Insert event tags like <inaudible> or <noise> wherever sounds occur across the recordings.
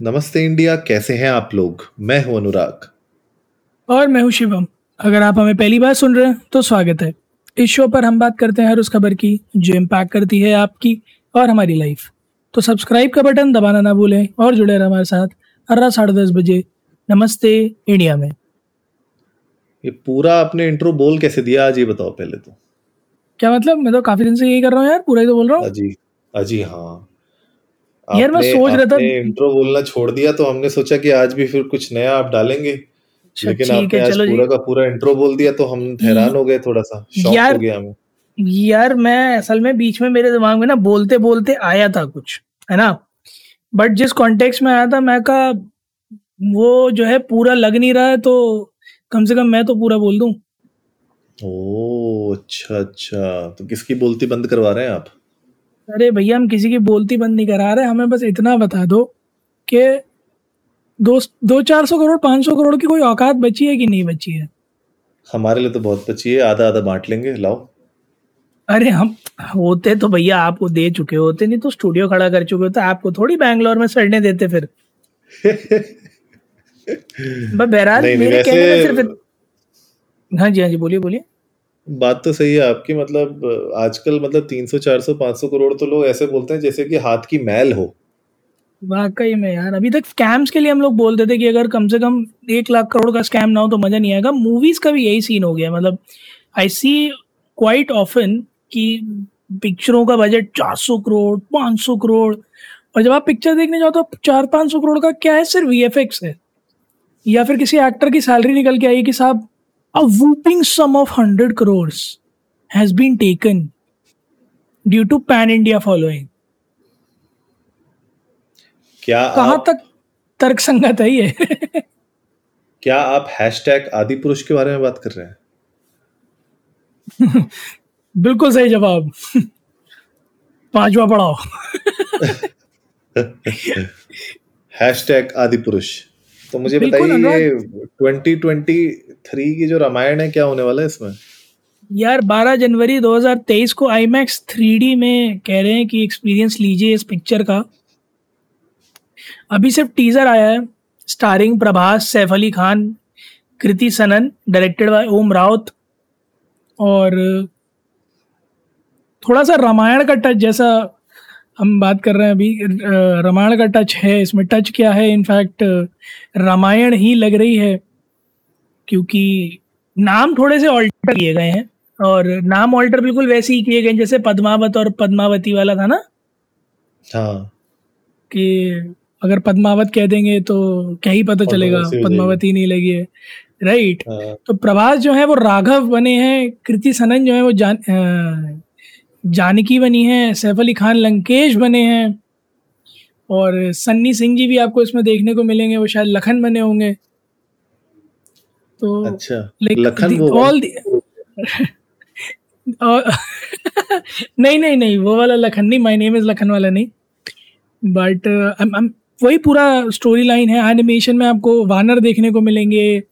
नमस्ते इंडिया कैसे हैं आप लोग? मैं हूँ अनुराग। और मैं हूँ शिवम। अगर आप हमें पहली बार सुन रहे हैं तो स्वागत है। इस शो पर हम बात करते हैं हर उस खबर की जो इम्पैक्ट करती है आपकी और हमारी लाइफ तो सब्सक्राइब का बटन दबाना ना भूलें और जुड़े रहें हमारे साथ हर रात साढ़े दस बजे नमस्ते इंडिया में। ये पूरा आपने इंट्रो बोल कैसे दिया? आज ये बताओ पहले तो। क्या मतलब? मैं तो काफ़ी दिन से यही कर रहा हूँ यार पूरा ही तो बोल रहा हूँ। अजी अजी हाँ। यार, मैं सोच रहा था- इंट्रो बोलना छोड़ दिया तो हमने सोचा कि आज भी फिर कुछ नया आप डालेंगे। अच्छा, लेकिन आपने आज पूरा का पूरा इंट्रो बोल दिया तो हम हैरान हो गए थोड़ा सा। शॉक हो गया हमें। यार मैं असल में बीच में मेरे दिमाग में ना बोलते बोलते आया था कुछ है ना? बट जिस कॉन्टेक्स्ट में आया था मैं कहा वो जो है पूरा लग नहीं रहा है तो कम से कम मैं तो पूरा बोल दूँ। ओ अच्छा अच्छा। तो किसकी बोलती बंद करवा रहे हैं आप? अरे भैया हम किसी की बोलती बंद नहीं करा रहे हमें बस इतना बता दो कि दो दो चार सौ करोड़ पाँच सौ करोड़ की कोई औकात बची है कि नहीं बची है? हमारे लिए तो बहुत बची है आधा आधा बांट लेंगे लाओ। अरे हम होते तो भैया आपको दे चुके होते नहीं तो स्टूडियो खड़ा कर चुके होते आपको थोड़ी बैंगलोर में सड़ने देते फिर। <laughs> बहरहाल मेरे कहने में सिर्फ़ हाँ जी हाँ जी बोलिए बोलिए। बात तो सही है, आपकी मतलब आजकल मतलब 300 400 500 करोड़ तो लोग ऐसे बोलते हैं जैसे कि हाथ की मैल हो। वाकई में यार, अभी तक स्कैम्स के लिए हम लोग बोलते थे कि अगर कम से कम एक लाख करोड़ का स्कैम ना हो तो मज़ा नहीं आएगा। मूवीज़ का भी यही सीन हो गया मतलब आई सी क्वाइट ऑफन कि पिक्चरों का बजट 400 करोड़ 500 करोड़ और जब आप पिक्चर देखने जाओ तो चार पाँच सौ करोड़ का क्या है? सिर्फ़ वी है। या फिर किसी एक्टर की सैलरी निकल के आई कि साहब a whopping sum of hundred crore has been taken due to pan India following क्या कहाँ आप, तक तर्क संगत है ये? क्या आप हैशटैग आदि पुरुष के बारे में बात कर रहे हैं? <laughs> बिल्कुल सही जवाब। पांचवा पढ़ाओ हैशटैग <laughs> आदि पुरुष तो मुझे बताइए ये 2023 की जो रामायण है क्या होने वाला है इसमें? यार 12 जनवरी 2023 को आई मैक्स थ्री में कह रहे हैं कि एक्सपीरियंस लीजिए इस पिक्चर का। अभी सिर्फ़ टीजर आया है starring Prabhas Saif Ali Khan Kriti Sanon directed by ओम राउत और थोड़ा सा रामायण का टच जैसा हम बात कर रहे हैं अभी रामायण का टच है इसमें टच क्या है? इनफैक्ट रामायण ही लग रही है क्योंकि नाम थोड़े से ऑल्टर किए गए हैं और नाम ऑल्टर बिल्कुल वैसे ही किए गए जैसे पद्मावत और पद्मावती वाला था ना? हाँ। कि अगर पद्मावत कह देंगे तो क्या ही पता चलेगा पद्मावती नहीं लगी है राइट हाँ। तो प्रभास जो है वो राघव बने हैं कृति सनन जो है वो जान अ, जानकी बनी है सैफ अली खान लंकेश बने हैं और सन्नी सिंह जी भी आपको इसमें देखने को मिलेंगे वो शायद लखन बने होंगे। तो अच्छा लखन all <laughs> <laughs> नहीं नहीं नहीं वो वाला लखन नहीं माय नेम इज़ लखन वाला नहीं। बट वही पूरा स्टोरी लाइन है एनिमेशन में आपको वानर देखने को मिलेंगे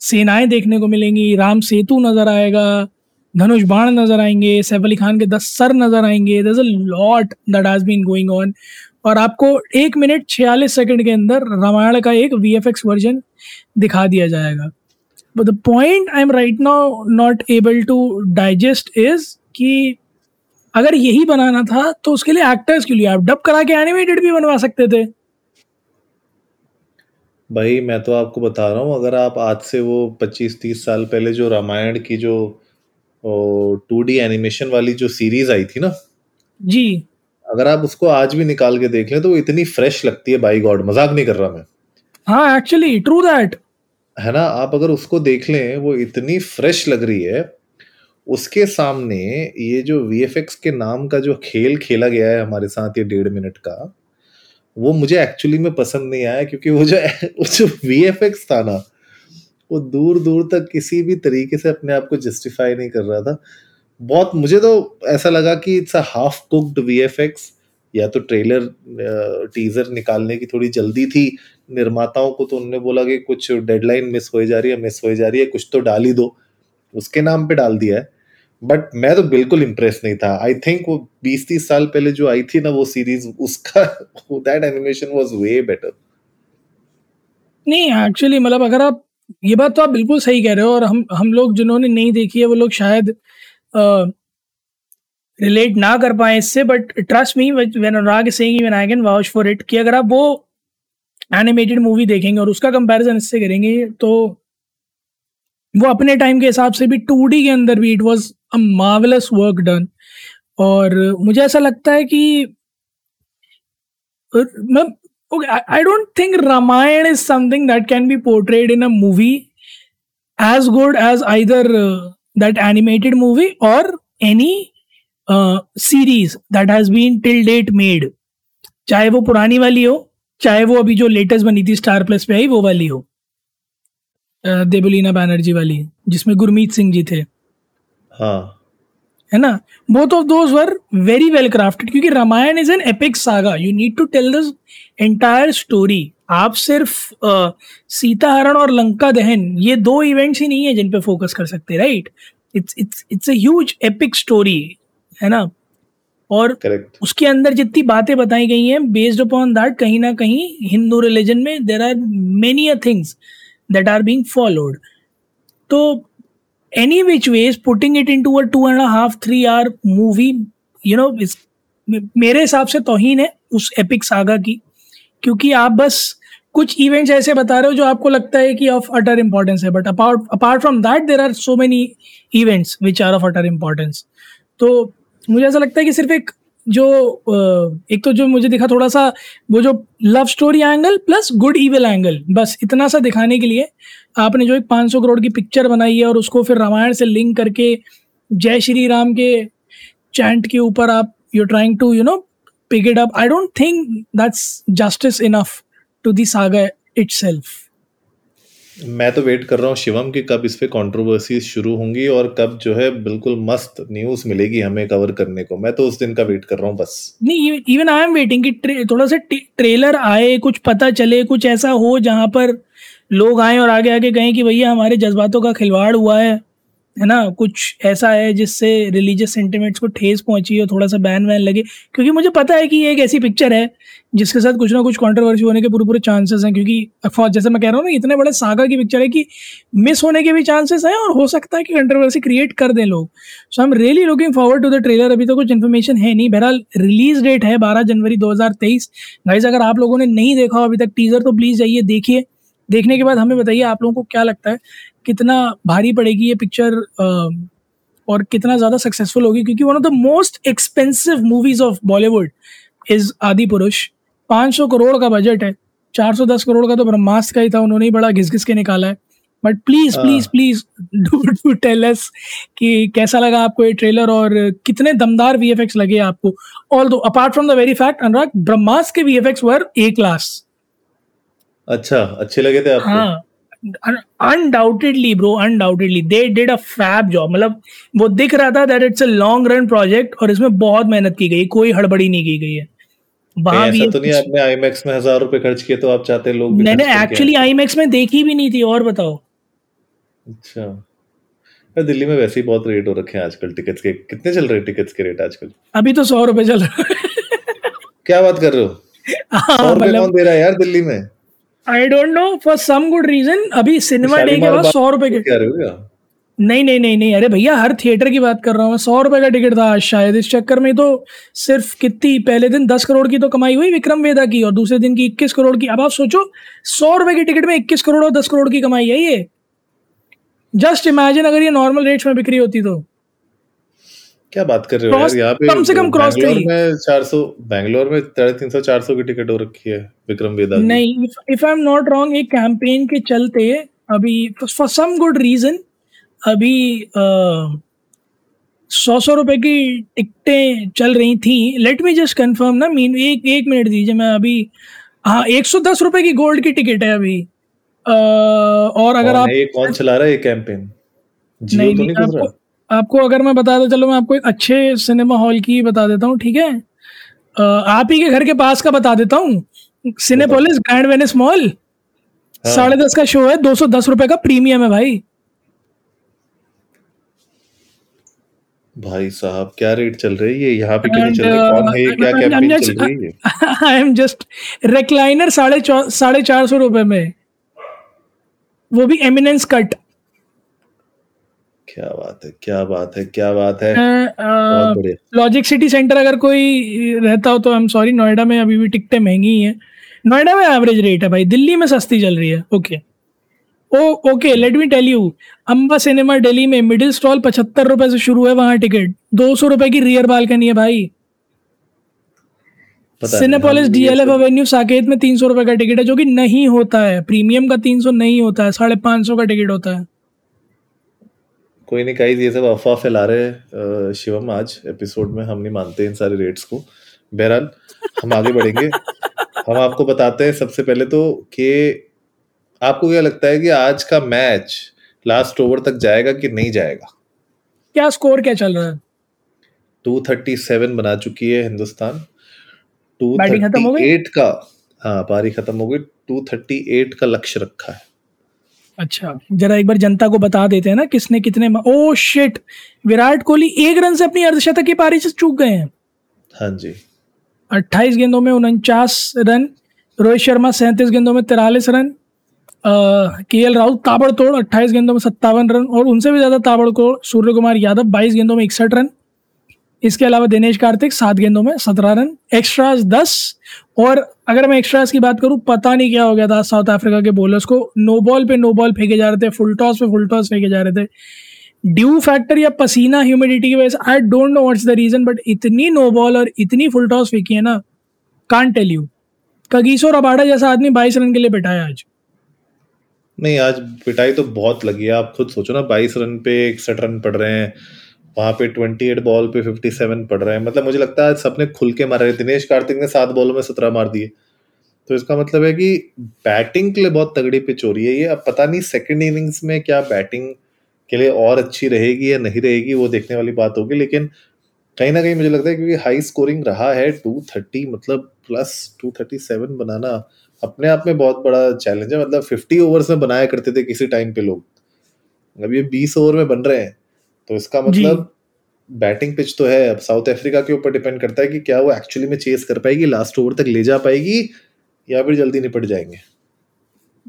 सेनाएँ देखने को मिलेंगी राम सेतु नज़र आएगा धनुष बाण नज़र आएँगे, सैफ अली खान के दस सर नज़र आएँगे दस a lot that has been going on और आपको एक मिनट छियालीस सेकंड के अंदर रामायण का एक वीएफएक्स वर्जन दिखा दिया जाएगा। But the point i'm right now not able to digest is कि अगर यही बनाना था तो उसके लिए एक्टर्स के लिए? आप डब करा के एनिमेटेड भी बनवा सकते थे। भाई, मैं तो आपको बता रहा हूँ, अगर आप आज से वो 25-30 साल पहले जो रामायण की जो टू डी एनिमेशन वाली जो सीरीज़ आई थी ना जी। अगर आप उसको आज भी निकाल के देख लें तो वो इतनी फ्रेश लगती है बाई गॉड मज़ाक नहीं कर रहा मैं। हाँ एक्चुअली ट्रू दैट है ना? आप अगर उसको देख लें वो इतनी फ्रेश लग रही है। उसके सामने ये जो वीएफएक्स के नाम का जो खेल खेला गया है हमारे साथ ये डेढ़ मिनट का वो मुझे एक्चुअली में पसंद नहीं आया क्योंकि वो जो <laughs> वो जो वीएफएक्स था ना वो दूर दूर तक किसी भी तरीके से अपने आप को जस्टिफाई नहीं कर रहा था। बहुत, मुझे तो ऐसा लगा कि it's a half cooked VFX या तो ट्रेलर टीजर निकालने की थोड़ी जल्दी थी। निर्माताओं को तो उन्होंने बोला कि कुछ डेडलाइन मिस हो जा रही है मिस हो जा रही है, कुछ तो डाल ही दो। उसके नाम पे डाल दिया है। बट मैं तो बिल्कुल इम्प्रेस नहीं था। आई थिंक वो बीस तीस साल पहले जो आई थी ना वो सीरीज़ उसका that animation was way better नहीं एक्चुअली मतलब अगर आप ये बात तो आप बिल्कुल सही कह रहे हो और हम हम लोग जिन्होंने नहीं देखी है, वो लोग शायद रिलेट ना कर पाए इससे but trust me when Anurag saying when I can vouch for it कि अगर आप वो एनिमेटेड मूवी देखेंगे और उसका कंपैरिजन इससे करेंगे तो वो अपने टाइम के हिसाब से भी टू के अंदर भी it was a marvellous work done और मुझे ऐसा लगता है कि मैं I don't think Ramayan is something that can be portrayed in a movie as good as either that animated movie और any series that has been till date made चाहे वो पुरानी वाली हो, चाहे वो अभी जो लेटेस्ट बनी थी स्टार प्लस पे आई, वो वाली हो। देबलीना बैनर्जी वाली, जिसमें गुरमीत सिंह जी थे। हाँ। है ना? Both of those were very well crafted क्योंकि Ramayan is an epic saga you need to tell this entire story आप सिर्फ़ सीता हरण और लंका दहन ये दो इवेंट्स ही नहीं है जिन पे फोकस कर सकते right it's it's it's a huge epic story है ना? और Correct. उसके अंदर जितनी बातें बताई गई हैं बेस्ड अपॉन दैट कहीं ना कहीं हिंदू रिलीजन में there are many a things that are being followed तो any which ways putting it in to a two and half three hour movie you know मेरे हिसाब से तोहीन है उस एपिक सागा की, क्योंकि आप बस कुछ इवेंट्स ऐसे बता रहे हो जो आपको लगता है कि ऑफ़ अटर इम्पोर्टेंस है but apart apart from that there are so many events which are of utter importance तो मुझे ऐसा लगता है कि सिर्फ़ एक जो एक तो जो मुझे दिखा थोड़ा सा, वो जो love story angle plus good evil angle बस इतना सा दिखाने के लिए आपने जो एक 500 करोड़ की पिक्चर बनाई है और उसको फिर रामायण से लिंक करके जय श्री राम के चैंट के ऊपर आप you trying to you know pick it up I don't think that's justice enough to the saga it self मैं तो वेट कर रहा हूँ शिवम कि कब इस पे कॉन्ट्रोवर्सी शुरू होंगी और कब जो है बिल्कुल मस्त न्यूज़ मिलेगी हमें कवर करने को। मैं तो उस दिन का वेट कर रहा हूँ बस। नहीं इवन आई एम वेटिंग कि ट्रे, थोड़ा सा ट्रेलर आए कुछ पता चले कुछ ऐसा हो जहाँ पर लोग आए और आगे आगे कहें कि भैया हमारे जज्बातों का खिलवाड़ हुआ है। है ना, कुछ ऐसा है जिससे रिलीजियस सेंटिमेंट्स को ठेस पहुँची और थोड़ा सा बैन वैन लगे? क्योंकि मुझे पता है कि ये एक ऐसी पिक्चर है, जिसके साथ कुछ ना कुछ कंट्रोवर्सी होने के पूरे पूरे चांसेस हैं, क्योंकि जैसे मैं कह रहा हूँ ना, इतने बड़े सागा की पिक्चर है कि मिस होने के भी चांसेस हैं और हो सकता है कि कंट्रोवर्सी क्रिएट कर दें लोग। So I am really looking forward to the trailer अभी तो कुछ इन्फॉर्मेशन है नहीं। बहरहाल रिलीज़ डेट है बारह जनवरी दो हज़ार तेईस। अगर आप लोगों ने नहीं देखा अभी तक टीजर तो प्लीज़ जाइए, देखिए। देखने के बाद हमें बताइए आप लोगों को क्या लगता है। कितना भारी पड़ेगी ये पिक्चर और कितना ज़्यादा सक्सेसफुल होगी? क्योंकि one of the most expensive movies of Bollywood is Adipurush. 500 crore का बजट है। 410 करोड़ का तो ब्रह्मास्त्र का ही था। उन्होंने ही बड़ा घिस घिस के निकाला है। But please please please do do tell us कि कैसा लगा आपको ये ट्रेलर और कितने दमदार वीएफएक्स लगे आपको? Although apart from the very fact Anurag Brahmastra के वीएफएक्स वर ए क्लास अच्छा अच्छे लगे थे आपको? हाँ। Undoubtedly bro undoubtedly they did a fab job मतलब वो दिख रहा था that it's a long run project और इसमें बहुत मेहनत की गई कोई हड़बड़ी नहीं की गई है। वहाँ भी तो नहीं आपने आईमैक्स में हज़ार रुपए खर्च किए तो आप चाहते लोग मैंने एक्चुअली आईमैक्स में देखी भी नहीं थी और बताओ। अच्छा। दिल्ली में वैसे ही बहुत रेट हो रखे हैं आजकल टिकट्स के। कितने चल रहे हैं टिकट्स के रेट आजकल? अभी तो सौ रुपए चल रहा क्या बात कर रहे हो? हाँ, सौ रुपए मतलब कौन दे रहा है यार दिल्ली में? I don't know for some good reason अभी सिनेमा डे के बाद सौ रुपए के नहीं नहीं नहीं नहीं अरे भैया हर थिएटर की बात कर रहा हूँ मैं। सौ रुपए का टिकट था शायद इस चक्कर में तो सिर्फ़ कितनी पहले दिन दस करोड़ की तो कमाई हुई विक्रम वेदा की और दूसरे दिन की इक्कीस करोड़ की। अब आप सोचो सौ रुपए की टिकट में इक्कीस करोड़ और दस करोड़ की कमाई है ये। जस्ट इमेजिन अगर ये नॉर्मल रेट्स में बिक्री होती तो। क्या बात कर रहे हो यार? यहाँ पे कम से कम क्रॉस बैंगलोर में 400 बैंगलोर में साढ़े तीन सौ चार सौ की टिकट हो रखी है विक्रम वेदा नहीं if I am not wrong एक कैंपेन के चलते अभी फॉर सम गुड रीजन अभी सौ सौ रुपए की टिकटें चल रही थी। लेट मी जस्ट कंफर्म ना मीन एक एक मिनट दीजिए मैं अभी हाँ एक सौ दस रुपए की गोल्ड की टिकट है अभी। आ, और अगर आप कौन चला रहा है ये कैंपेन जियो नहीं, तो नहीं, नहीं आपको, अगर मैं बता दूँ चलो मैं आपको एक अच्छे सिनेमा हॉल की बता देता हूँ ठीक है? आप ही के घर के पास का बता देता हूँ। सिनेपोलिस ग्रैंड वेनिस मॉल साढ़े दस का शो है दो सौ दस रुपए का प्रीमियम है भाई। भाई साहब क्या रेट चल रही है? यहाँ पे क्यों चल रही कौन है? क्या कैंपेन चल रही है आई एम जस्ट रिक्लाइनर साढ़े साढ़े चार सौ रुपए में। वो भी एमिनेंस कट क्या बात है क्या बात है क्या बात है। लॉजिक सिटी सेंटर अगर कोई रहता हो तो आई एम सॉरी नोएडा में अभी भी टिकटें महँगी ही हैं। नोएडा में एवरेज रेट है भाई दिल्ली में सस्ती चल रही है okay o okay let me tell you Amba cinema Delhi में मिडिल स्टॉल पचहत्तर रुपए से शुरू है वहाँ टिकट दो सौ रुपए की रियर बालकनी है भाई। सिनेपोलिस डीएलएफ एवेन्यू साकेत में तीन सौ रुपए का टिकट है जो कि नहीं होता है। प्रीमियम का तीन सौ नहीं होता है साढ़े पाँच सौ का टिकट होता है। कोई नहीं कहीं ये सब अफवाह फैला रहे शिवम आज एपिसोड में हम नहीं मानते इन सारे रेट्स को। बहरहाल हम आगे बढ़ेंगे। हम आपको बताते हैं सबसे पहले तो कि आपको क्या लगता है कि आज का मैच लास्ट ओवर तक जाएगा कि नहीं जाएगा? क्या स्कोर क्या चल रहा है? 237 बना चुकी है हिंदुस्तान। 238 का हाँ पारी खत्म हो गई। 238 का लक्ष्य रखा है। अच्छा जरा एक बार जनता को बता देते हैं ना किसने कितने ओ शिट विराट कोहली एक रन से अपनी अर्धशतक की पारी से चूक गए हैं। हाँ जी। अट्ठाईस गेंदों में उनचास रन रोहित शर्मा सैंतीस गेंदों में तिरालीस रन के एल राहुल ताबड़तोड़ अट्ठाईस गेंदों में सत्तावन रन और उनसे भी ज़्यादा ताबड़तोड़ सूर्य कुमार यादव बाईस गेंदों में इकसठ रन। इसके अलावा दिनेश कार्तिक सात गेंदों में सत्रह रन एक्स्ट्राज दस। और अगर मैं एक्स्ट्राज की बात करूँ, पता नहीं क्या हो गया था साउथ अफ्रीका के बॉलर्स को। नो बॉल पे नो बॉल फेंके जा रहे थे फुल टॉस पे फुल टॉस फेंके जा रहे थे। ड्यू फैक्टर या पसीना ह्यूमिडिटी की वजह से I don't know what's the reason but इतनी नो बॉल और इतनी फुल टॉस फेंकी है ना can tell you Kagiso Rabada जैसा आदमी बाईस रन के लिए बैठाया आज। नहीं, आज पिटाई तो बहुत लगी है। आप खुद सोचो ना, बाईस रन पे इकसठ रन पड़ रहे हैं। वहाँ पे ट्वेंटी एट बॉल पे फिफ्टी सेवन पड़ रहे हैं। मतलब मुझे लगता है सबने खुल के मारा दिनेश कार्तिक ने सात बॉलों में सत्रह मार दिए। तो इसका मतलब है कि बैटिंग के लिए बहुत तगड़ी पिच हो रही है ये। अब पता नहीं सेकेंड इनिंग्स में क्या बैटिंग के लिए और अच्छी रहेगी या नहीं रहेगी, वो देखने वाली बात होगी। लेकिन कहीं ना कहीं मुझे लगता है क्योंकि हाई स्कोरिंग रहा है टू थर्टी मतलब प्लस टू थर्टी सेवन बनाना अपने आप में बहुत बड़ा चैलेंज है। मतलब फिफ्टी ओवर्स में बनाया करते थे किसी टाइम पे लोग। अब ये बीस ओवर में बन रहे हैं। तो इसका मतलब बैटिंग पिच तो है अब साउथ अफ्रीका के ऊपर डिपेंड करता है कि क्या वो एक्चुअली में चेस कर पाएगी लास्ट ओवर तक ले जा पाएगी या फिर जल्दी निपट जाएँगे।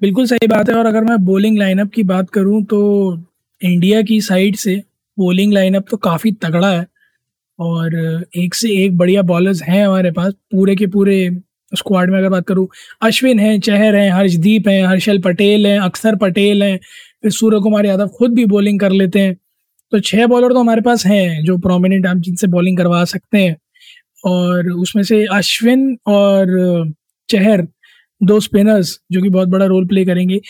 बिल्कुल सही बात है और अगर मैं बॉलिंग लाइनअप की बात करूँ तो इंडिया की साइड से बॉलिंग लाइनअप तो काफ़ी तगड़ा है और एक से एक बढ़िया बॉलर्स हैं हमारे पास पूरे के पूरे स्क्वाड में अगर बात करूँ अश्विन है चहर हैं हर्षदीप हैं हर्षल पटेल हैं अक्षर पटेल हैं फिर सूर्य कुमार यादव खुद भी बॉलिंग कर लेते हैं तो छः बॉलर तो हमारे पास हैं जो प्रोमिनेंट हम जिनसे बॉलिंग करवा सकते हैं। और उसमें से अश्विन और चहर दो स्पिनर्स जो कि बहुत बड़ा रोल प्ले करेंगे।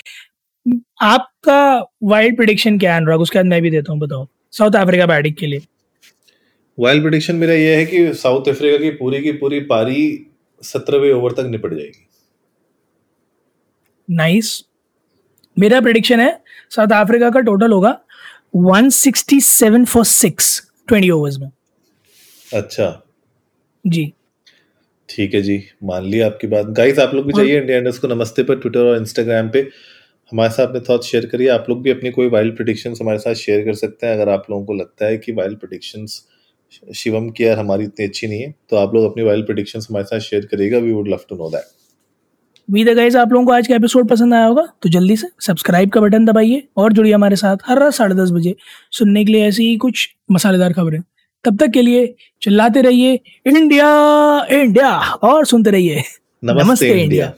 आपका वाइल्ड प्रिडिक्शन क्या है अनुराग? उसके बाद मैं भी देता हूँ बताओ। साउथ अफ्रीका बैटिंग के लिए। वाइल्ड प्रिडिक्शन मेरा यह है कि साउथ अफ्रीका की पूरी की पूरी पारी सत्रहवें ओवर तक निपट जाएगी। Nice nice. मेरा प्रिडिक्शन है साउथ अफ्रीका का टोटल होगा 167 फॉर सिक्स ट्वेंटी ओवर्स में। अच्छा। जी। ठीक है जी मान लिया आपकी बात। गाइस आप लोग भी जाइए इंडिया इंडस्ट को नमस्ते पर ट्विटर और इंस्टाग्राम पे। हमारे साथ अपने थॉट शेयर करिए। आप लोग भी अपनी कोई वाइल्ड प्रोडिक्शन हमारे साथ शेयर कर सकते हैं। अगर आप लोगों को लगता है कि वाइल्ड प्रोडिक्शन शिवम की यार हमारी इतनी अच्छी नहीं है तो आप लोग अपनी वाइल्ड प्रोडिक्शन हमारे साथ शेयर करिएगा। We would love to know that उम्मीद है गाइज़ आप लोगों को आज का एपिसोड पसंद आया होगा तो जल्दी से सब्सक्राइब का बटन दबाइए और जुड़िए हमारे साथ हर रात साढ़े दस बजे सुनने के लिए ऐसी ही कुछ मसालेदार खबरें। तब तक के लिए चिल्लाते रहिए इंडिया इंडिया और सुनते रहिए। नमस्ते, नमस्ते इंडिया, इंडिया।